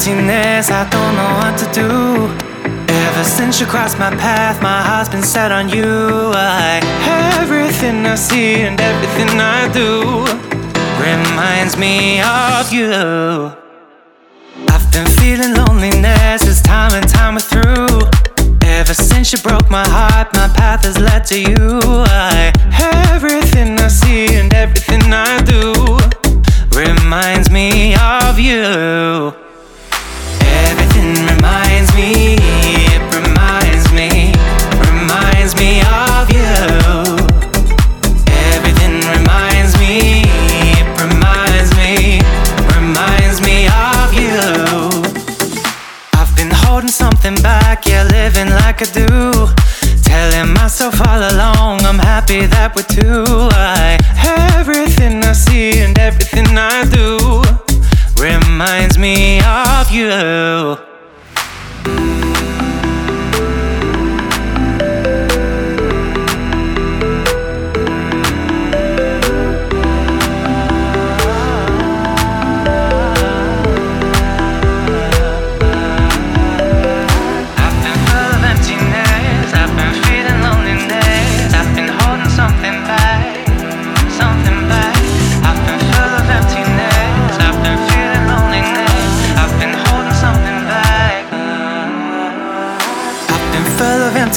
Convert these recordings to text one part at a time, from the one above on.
emptiness, I don't know what to do. Ever since you crossed my path, my heart's been set on you. I, everything I see and everything I do reminds me of you. I've been feeling loneliness as time and time we're through. Ever since you broke my heart, my path has led to you. I, everything I see and everything I do reminds me of you. That we're two. I, everything I see and everything I do reminds me of you. I've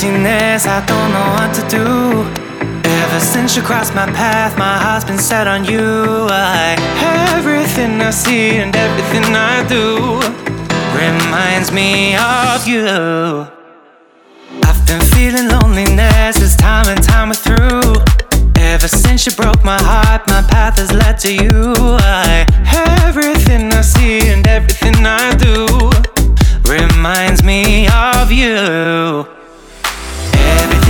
I don't know what to do. Ever since you crossed my path, my heart's been set on you. I, everything I see and everything I do reminds me of you. I've been feeling loneliness as time and time we're through. Ever since you broke my heart, my path has led to you. I, everything I see and everything I do reminds me of you.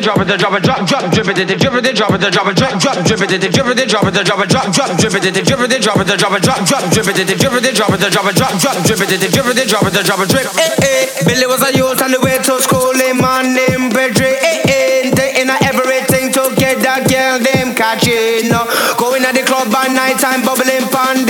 it, drip it, drop it, drop it, drop, drop, drip it, drip it, drop it, drop it, drop, drop, drip it, drip it, drop it, drop it, drop, drop, drip it, drip it, drop it, drop it, drop, drop, drip it, drip it, drop it, drop it, drip. Eh eh, Billy was a youth on the way to school, a man named Pedri. Eh eh, taking everything to get that girl them catching. Going at the club by night time, bubbling pandy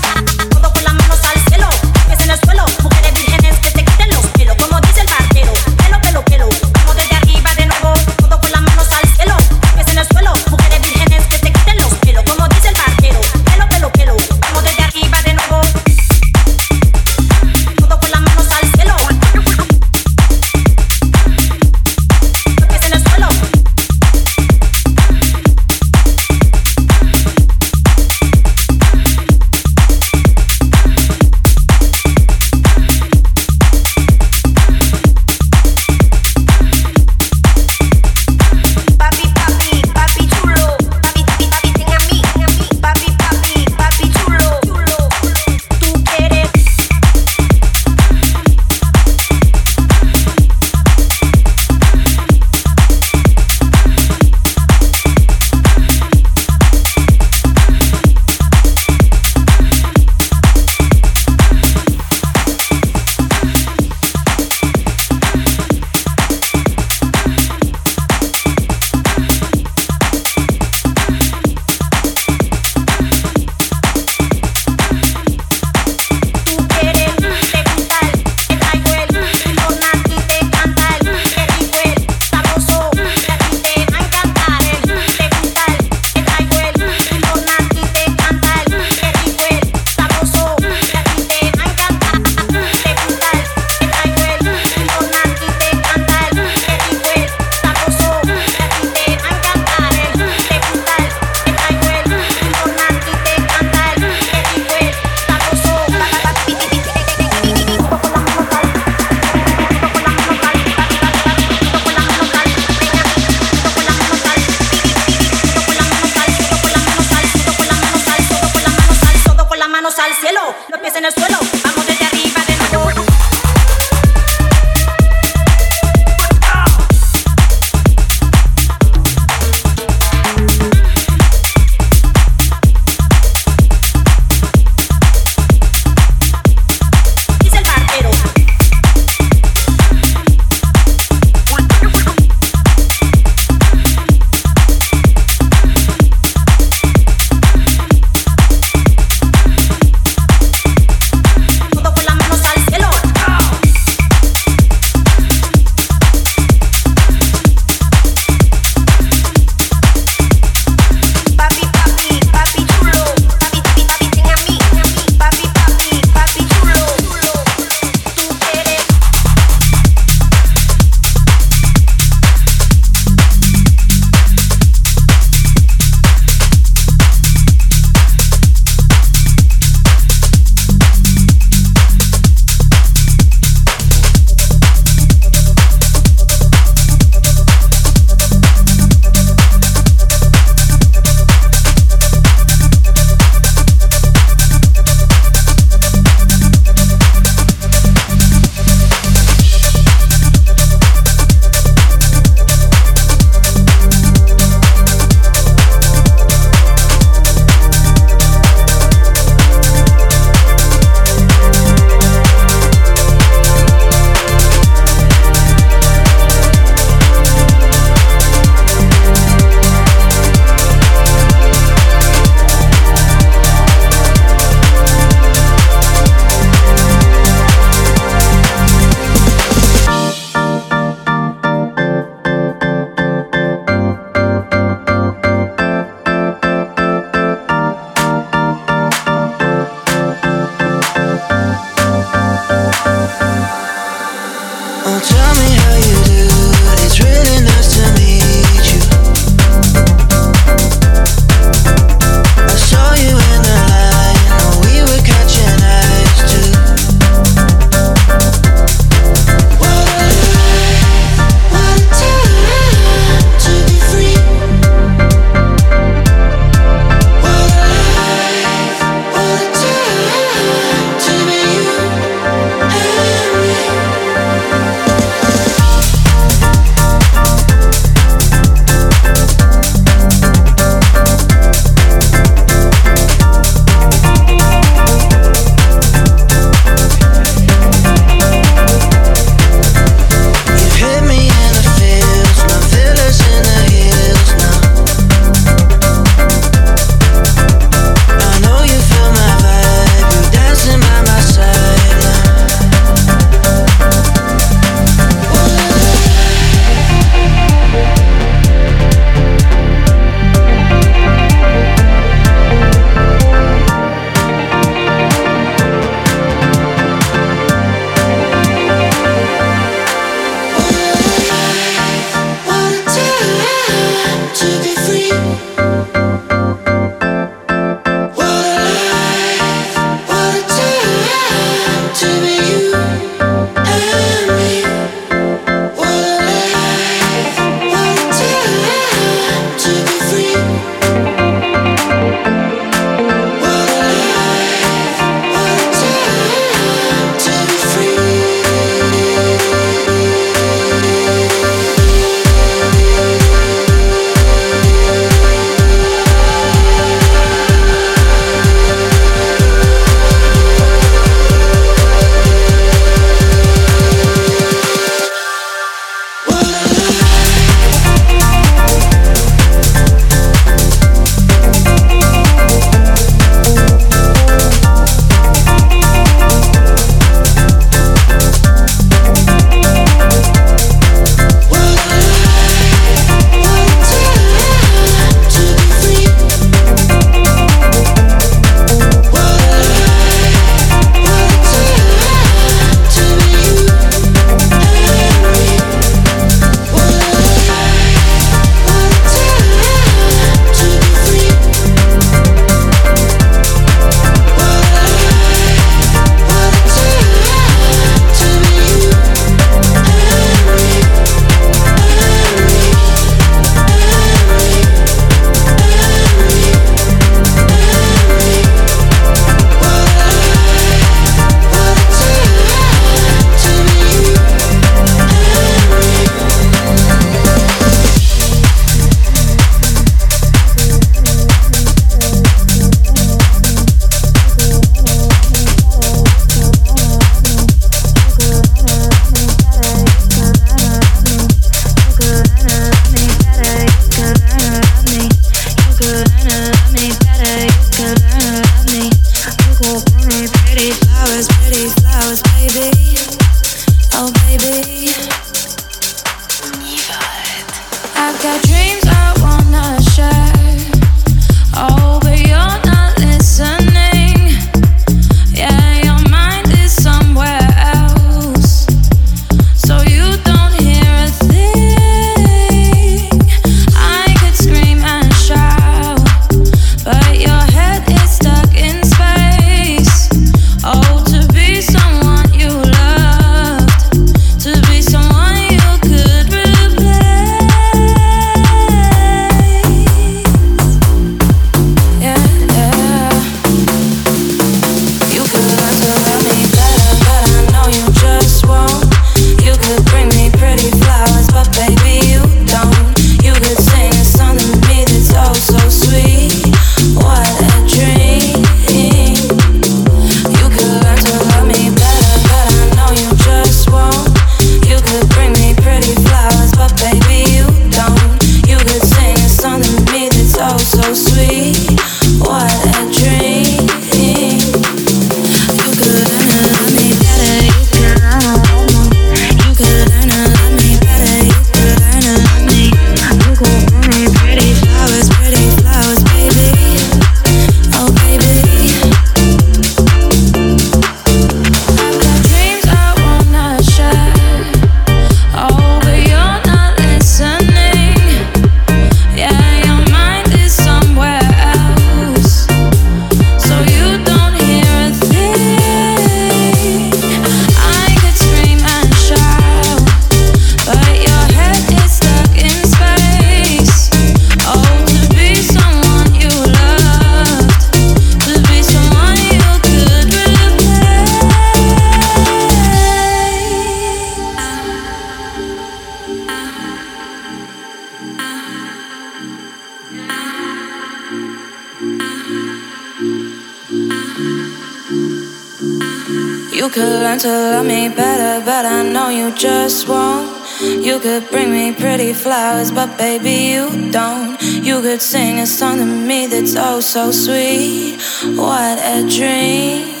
but I know you just won't. You could bring me pretty flowers, but baby, you don't. You could sing a song to me that's oh so sweet. What a dream.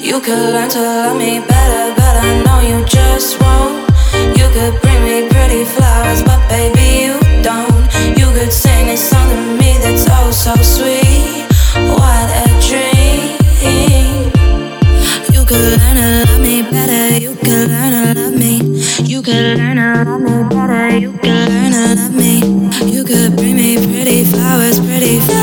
You could learn to love me better, but I know you just won't. You could bring me pretty flowers, but baby, you don't. You could sing a song to me that's oh so sweet. learn to love me better. You can learn to love me. You can learn to love me better. You can learn to love me. You could bring me pretty flowers, pretty flowers.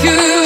You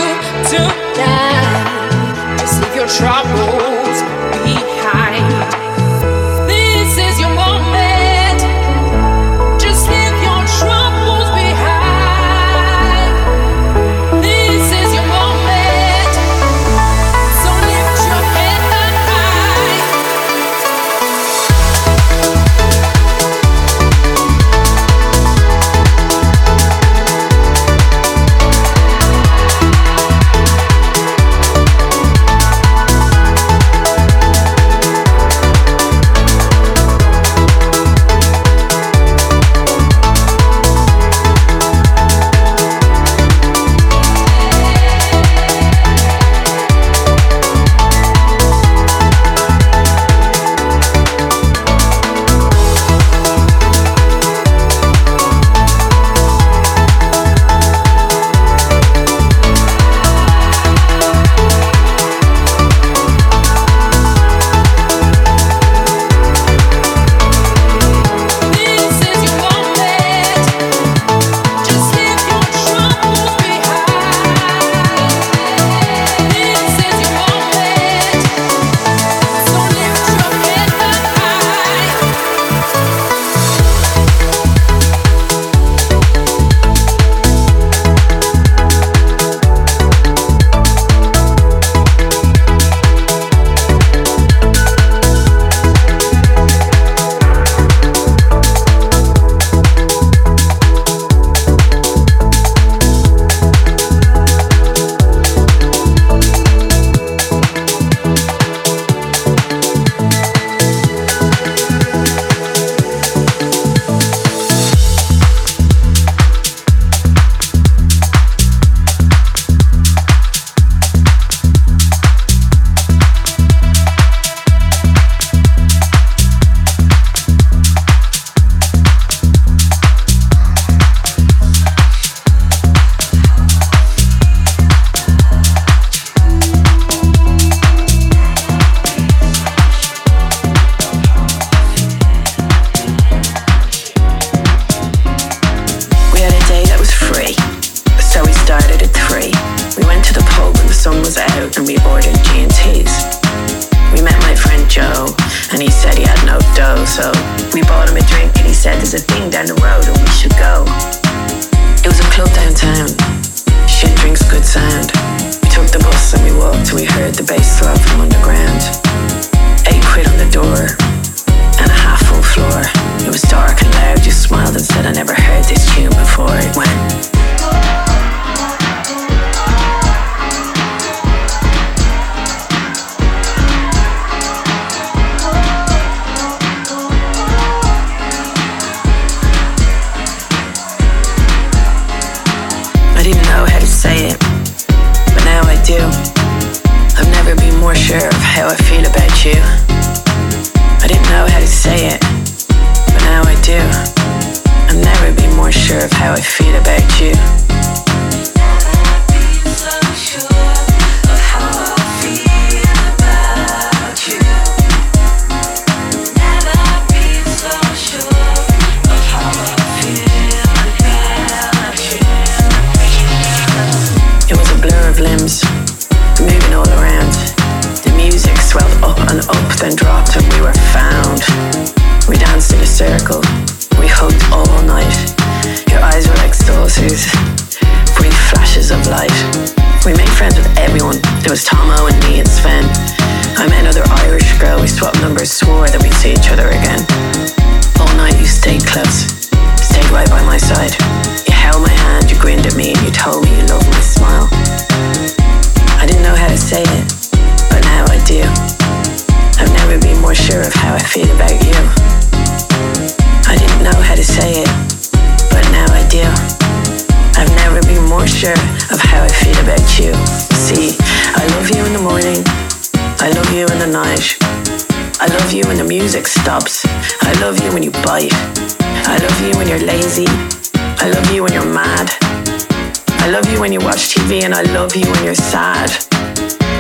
love you when you watch TV and I love you when you're sad.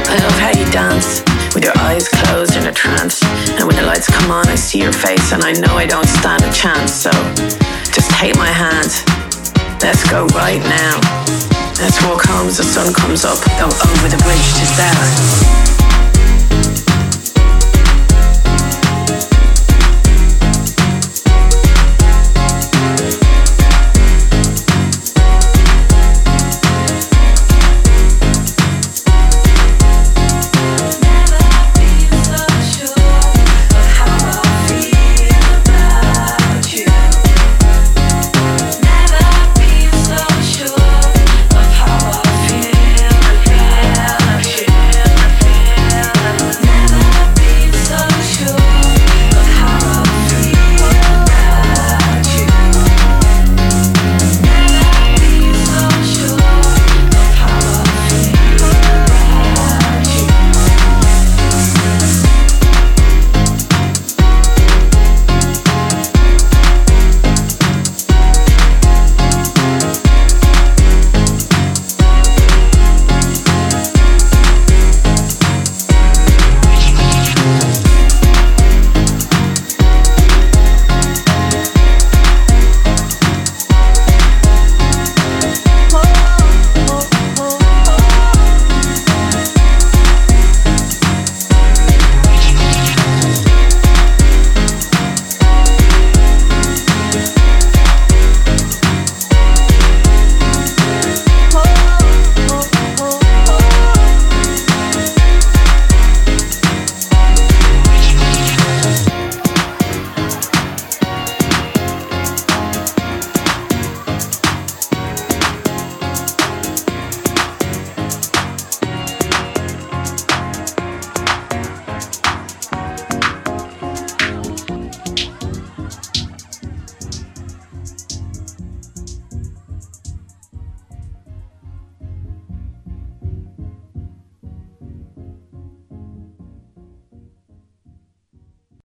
I love how you dance with your eyes closed in a trance. And when the lights come on, I see your face and I know I don't stand a chance. So just take my hand. Let's go right now. Let's walk home as the sun comes up. Go over the bridge to Stella.